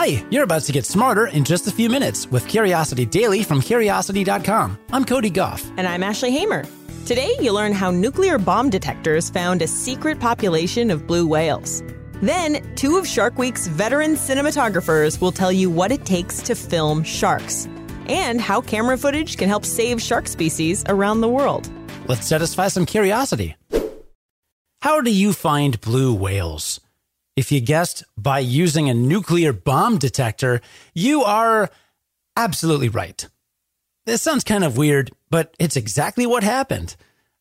Hi, you're about to get smarter in just a few minutes with Curiosity Daily from Curiosity.com. I'm Cody Gough. And I'm Ashley Hamer. Today, you'll learn how nuclear bomb detectors found a secret population of blue whales. Then, two of Shark Week's veteran cinematographers will tell you what it takes to film sharks and how camera footage can help save shark species around the world. Let's satisfy some curiosity. How do you find blue whales? If you guessed by using a nuclear bomb detector, you are absolutely right. This sounds kind of weird, but it's exactly what happened.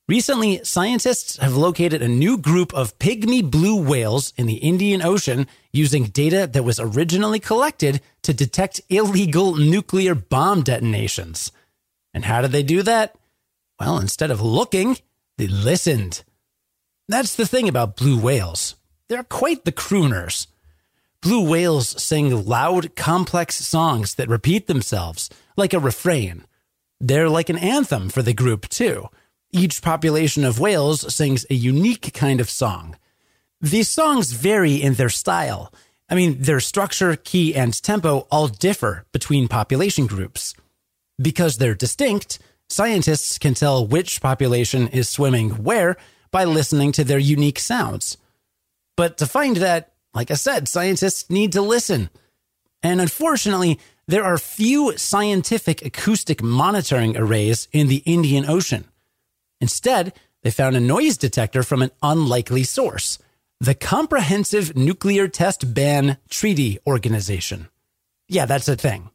Recently, scientists have located a new group of pygmy blue whales in the Indian Ocean using data that was originally collected to detect illegal nuclear bomb detonations. And how did they do that? Well, instead of looking, they listened. That's the thing about blue whales. They're quite the crooners. Blue whales sing loud, complex songs that repeat themselves, like a refrain. They're like an anthem for the group, too. Each population of whales sings a unique kind of song. These songs vary in their style. I mean, their structure, key, and tempo all differ between population groups. Because they're distinct, scientists can tell which population is swimming where by listening to their unique sounds. But to find that, like I said, scientists need to listen. And unfortunately, there are few scientific acoustic monitoring arrays in the Indian Ocean. Instead, they found a noise detector from an unlikely source the Comprehensive Nuclear Test Ban Treaty Organization. Yeah, that's a thing.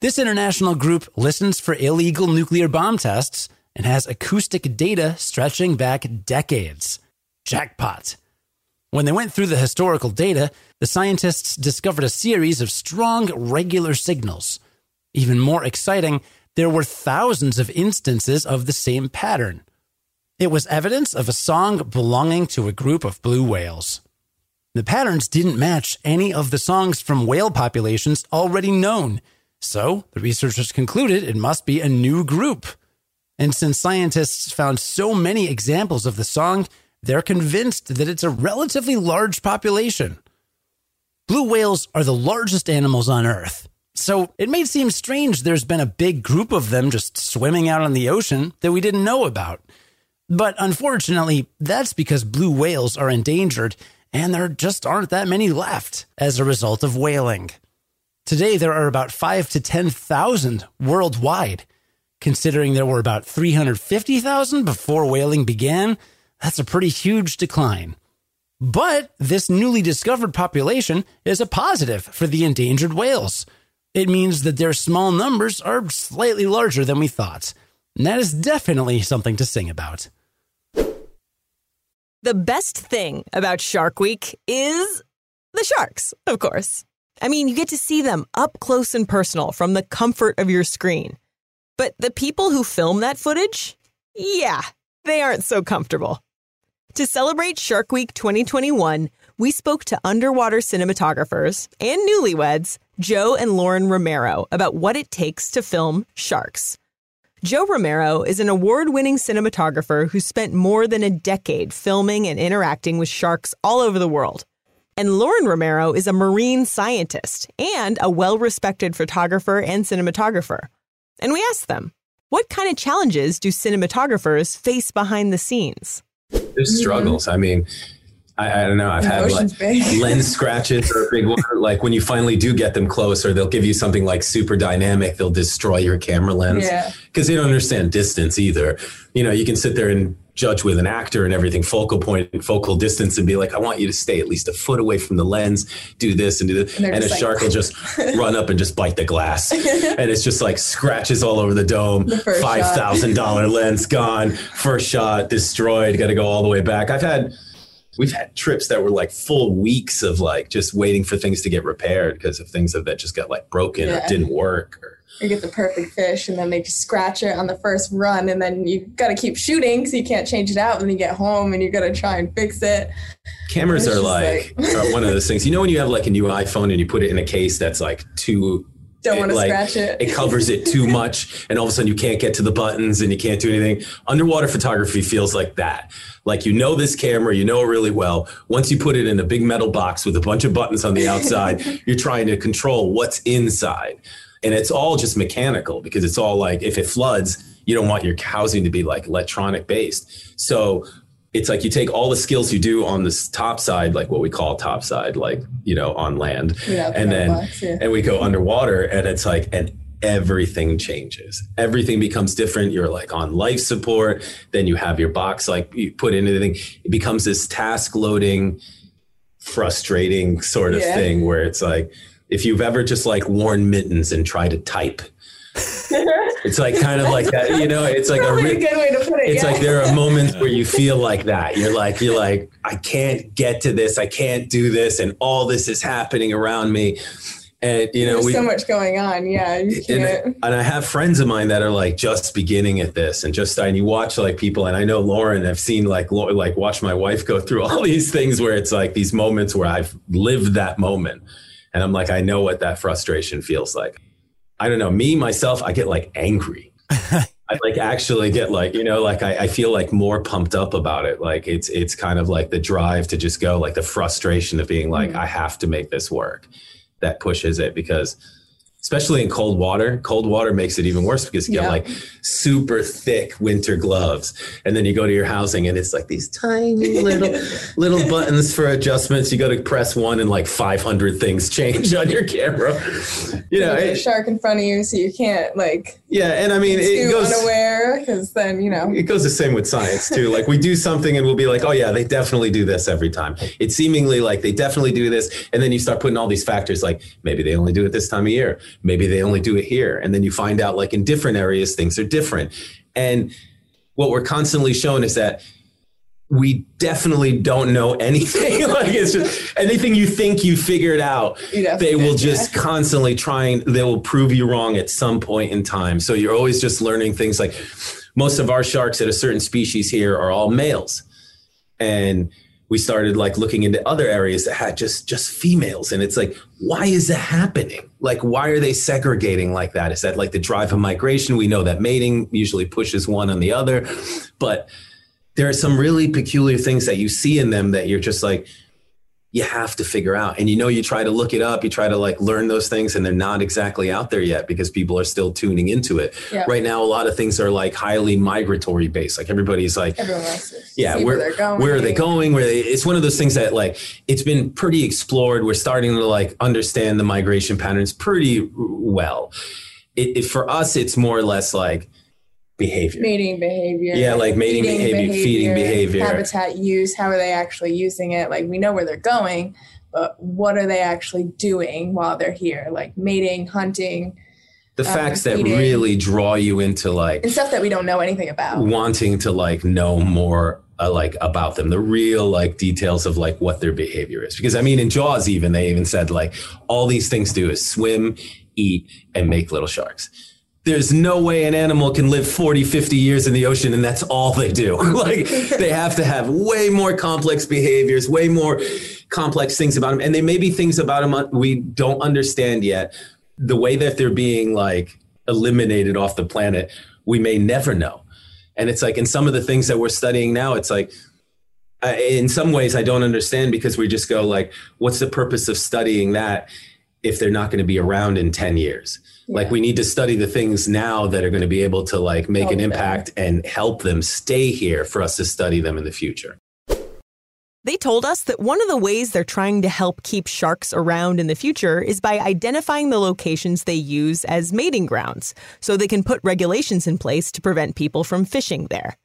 This international group listens for illegal nuclear bomb tests and has acoustic data stretching back decades. Jackpot. When they went through the historical data, the scientists discovered a series of strong, regular signals. Even more exciting, there were thousands of instances of the same pattern. It was evidence of a song belonging to a group of blue whales. The patterns didn't match any of the songs from whale populations already known, so the researchers concluded it must be a new group. And since scientists found so many examples of the song, they're convinced that it's a relatively large population. Blue whales are the largest animals on Earth. So it may seem strange there's been a big group of them just swimming out on the ocean that we didn't know about. But unfortunately, that's because blue whales are endangered and there just aren't that many left as a result of whaling. Today, there are about 5 to 10,000 worldwide. Considering there were about 350,000 before whaling began, that's a pretty huge decline. But this newly discovered population is a positive for the endangered whales. It means that their small numbers are slightly larger than we thought. And that is definitely something to sing about. The best thing about Shark Week is the sharks, of course. I mean, you get to see them up close and personal from the comfort of your screen. But the people who film that footage, yeah, they aren't so comfortable. To celebrate Shark Week 2021, we spoke to underwater cinematographers and newlyweds, Joe and Lauren Romero, about what it takes to film sharks. Joe Romero is an award winning cinematographer who spent more than a decade filming and interacting with sharks all over the world. And Lauren Romero is a marine scientist and a well respected photographer and cinematographer. And we asked them, what kind of challenges do cinematographers face behind the scenes? There's mm-hmm. struggles. I mean, I, I, don't know. I've had like lens scratches or a big one. Like when you finally do get them close, or they'll give you something like super dynamic. They'll destroy your camera lens because yeah. they don't understand distance either. You know, you can sit there and judge with an actor and everything, focal point and focal distance, and be like, I want you to stay at least a foot away from the lens, do this and do this. And, and a like, shark will just run up and just bite the glass. and it's just like scratches all over the dome. The $5,000 lens gone, first shot destroyed, got to go all the way back. I've had we've had trips that were like full weeks of like just waiting for things to get repaired because of things that just got like broken yeah. or didn't work or you get the perfect fish and then they just scratch it on the first run and then you got to keep shooting because you can't change it out when you get home and you got to try and fix it cameras are like, like are one of those things you know when you have like a new iphone and you put it in a case that's like too don't want to like, scratch it. it covers it too much, and all of a sudden you can't get to the buttons and you can't do anything. Underwater photography feels like that. Like you know this camera, you know it really well. Once you put it in a big metal box with a bunch of buttons on the outside, you're trying to control what's inside. And it's all just mechanical because it's all like if it floods, you don't want your housing to be like electronic based. So it's like you take all the skills you do on this top side, like what we call top side, like, you know, on land, yeah, and then, box, yeah. and we go underwater and it's like, and everything changes. Everything becomes different. You're like on life support. Then you have your box, like you put in anything. It becomes this task loading, frustrating sort of yeah. thing where it's like, if you've ever just like worn mittens and tried to type, it's like kind of like that, you know. It's like a, re- a, good way to put it. It's yeah. like there are moments where you feel like that. You're like you're like I can't get to this. I can't do this, and all this is happening around me. And you know, There's we, so much going on. Yeah. And, and, I have friends of mine that are like just beginning at this, and just and you watch like people, and I know Lauren. I've seen like like watch my wife go through all these things where it's like these moments where I've lived that moment, and I'm like, I know what that frustration feels like. I don't know, me, myself, I get like angry. I like actually get like, you know, like I, I, feel like more pumped up about it. Like it's it's kind of like the drive to just go, like the frustration of being like, mm. I have to make this work that pushes it because especially in cold water. Cold water makes it even worse because you get yeah. like super thick winter gloves. And then you go to your housing and it's like these tiny little little buttons for adjustments. You go to press one and like 500 things change on your camera. You know, a shark in front of you so you can't like Yeah, and I mean it goes unaware because then, you know. It goes the same with science too. like we do something and we'll be like, "Oh yeah, they definitely do this every time." It's seemingly like they definitely do this and then you start putting all these factors like maybe they only do it this time of year maybe they only do it here and then you find out like in different areas things are different and what we're constantly shown is that we definitely don't know anything. Like it's just anything you think you figured out they will just constantly trying they will prove you wrong at some point in time. So you're always just learning things like most of our sharks at a certain species here are all males. And we started like looking into other areas that had just just females. And it's like why is that happening? Like why are they segregating like that? Is that like the drive of migration? We know that mating usually pushes one on the other. But there are some really peculiar things that you see in them that you're just like you have to figure out. And you know, you try to look it up, you try to like learn those things, and they're not exactly out there yet because people are still tuning into it. Yeah. Right now, a lot of things are like highly migratory based. Like everybody's like, yeah, where, where, where, are they going? Where they, it's one of those things that like it's been pretty explored. We're starting to like understand the migration patterns pretty well. It, it, for us, it's more or less like behavior. Mating behavior. Yeah, like mating behavior, behavior, feeding behavior. Habitat use, how are they actually using it? Like we know where they're going, but what are they actually doing while they're here? Like mating, hunting. The um, facts that really draw you into like and stuff that we don't know anything about. Wanting to like know more uh, like about them, the real like details of like what their behavior is. Because I mean, in Jaws, even they even said like all these things do is swim, eat, and make little sharks there's no way an animal can live 40 50 years in the ocean and that's all they do. Like they have to have way more complex behaviors way more complex things about them and they may be things about them uh, we don't understand yet. The way that they're being like eliminated off the planet we may never know. And it's like in some of the things that we're studying now it's like in some ways i don't understand because we just go like what's the purpose of studying that if they're not going to be around in 10 years like we need to study the things now that are going to be able to like make help an impact them. and help them stay here for us to study them in the future. They told us that one of the ways they're trying to help keep sharks around in the future is by identifying the locations they use as mating grounds so they can put regulations in place to prevent people from fishing there.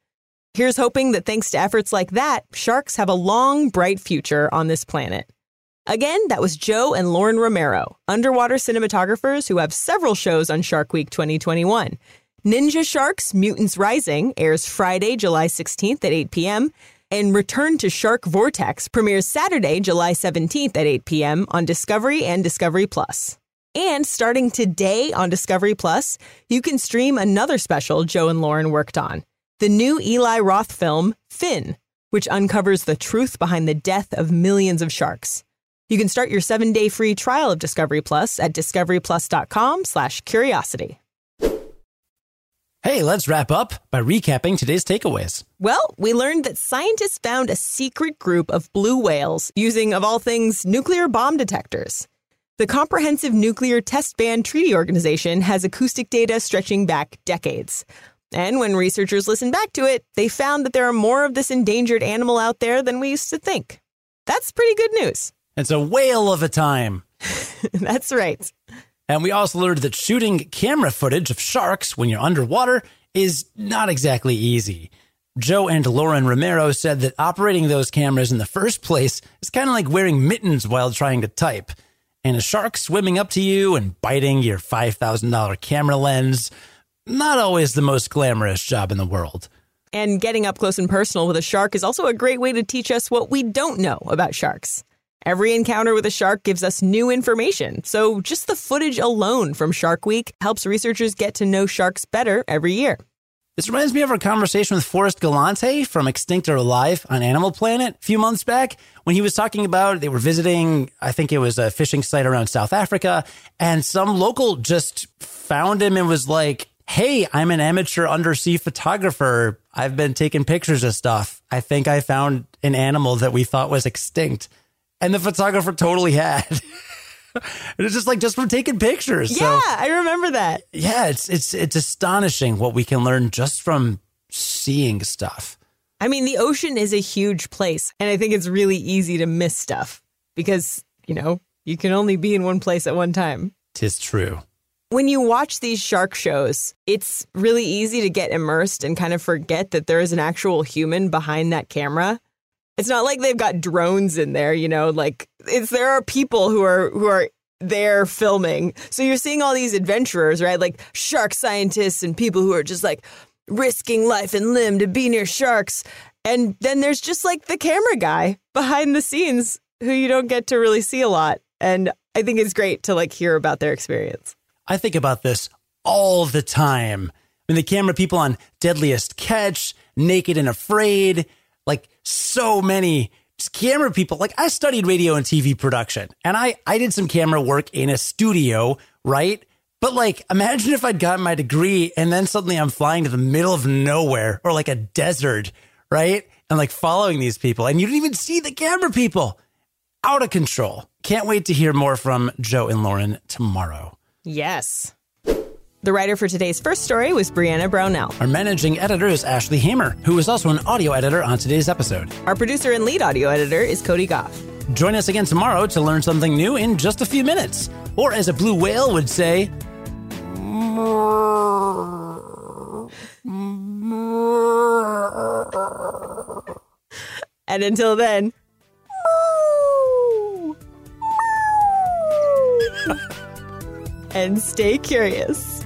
Here's hoping that thanks to efforts like that, sharks have a long, bright future on this planet. Again, that was Joe and Lauren Romero, underwater cinematographers who have several shows on Shark Week 2021. Ninja Sharks Mutants Rising airs Friday, July 16th at 8 p.m., and Return to Shark Vortex premieres Saturday, July 17th at 8 p.m. on Discovery and Discovery Plus. And starting today on Discovery Plus, you can stream another special Joe and Lauren worked on the new Eli Roth film, Fin, which uncovers the truth behind the death of millions of sharks. You can start your seven-day free trial of Discovery Plus at discoveryplus.com slash curiosity. Hey, let's wrap up by recapping today's takeaways. Well, we learned that scientists found a secret group of blue whales using, of all things, nuclear bomb detectors. The Comprehensive Nuclear Test Ban Treaty Organization has acoustic data stretching back decades. And when researchers listened back to it, they found that there are more of this endangered animal out there than we used to think. That's pretty good news. It's a whale of a time. That's right. And we also learned that shooting camera footage of sharks when you're underwater is not exactly easy. Joe and Lauren Romero said that operating those cameras in the first place is kind of like wearing mittens while trying to type. And a shark swimming up to you and biting your $5,000 camera lens, not always the most glamorous job in the world. And getting up close and personal with a shark is also a great way to teach us what we don't know about sharks. Every encounter with a shark gives us new information, so just the footage alone from Shark Week helps researchers get to know sharks better every year. This reminds me of our conversation with Forrest Galante from Extinct or Alive on Animal Planet a few months back when he was talking about they were visiting, I think it was a fishing site around South Africa, and some local just found him and was like, Hey, I'm an amateur undersea photographer. I've been taking pictures of stuff. I think I found an animal that we thought was extinct and the photographer totally had. it's just like just from taking pictures. Yeah, so, I remember that. Yeah, it's it's it's astonishing what we can learn just from seeing stuff. I mean, the ocean is a huge place, and I think it's really easy to miss stuff because, you know, you can only be in one place at one time. Tis true. When you watch these shark shows, it's really easy to get immersed and kind of forget that there is an actual human behind that camera. It's not like they've got drones in there, you know, like it's there are people who are who are there filming. So you're seeing all these adventurers, right? Like shark scientists and people who are just like risking life and limb to be near sharks. And then there's just like the camera guy behind the scenes who you don't get to really see a lot. And I think it's great to like hear about their experience. I think about this all the time. When the camera people on Deadliest Catch, Naked and Afraid, like so many camera people. Like I studied radio and TV production and I, I did some camera work in a studio, right? But like, imagine if I'd gotten my degree and then suddenly I'm flying to the middle of nowhere or like a desert, right? And like following these people and you didn't even see the camera people. Out of control. Can't wait to hear more from Joe and Lauren tomorrow. Yes. The writer for today's first story was Brianna Brownell. Our managing editor is Ashley Hamer, who is also an audio editor on today's episode. Our producer and lead audio editor is Cody Gough. Join us again tomorrow to learn something new in just a few minutes. Or as a blue whale would say, and until then, and stay curious.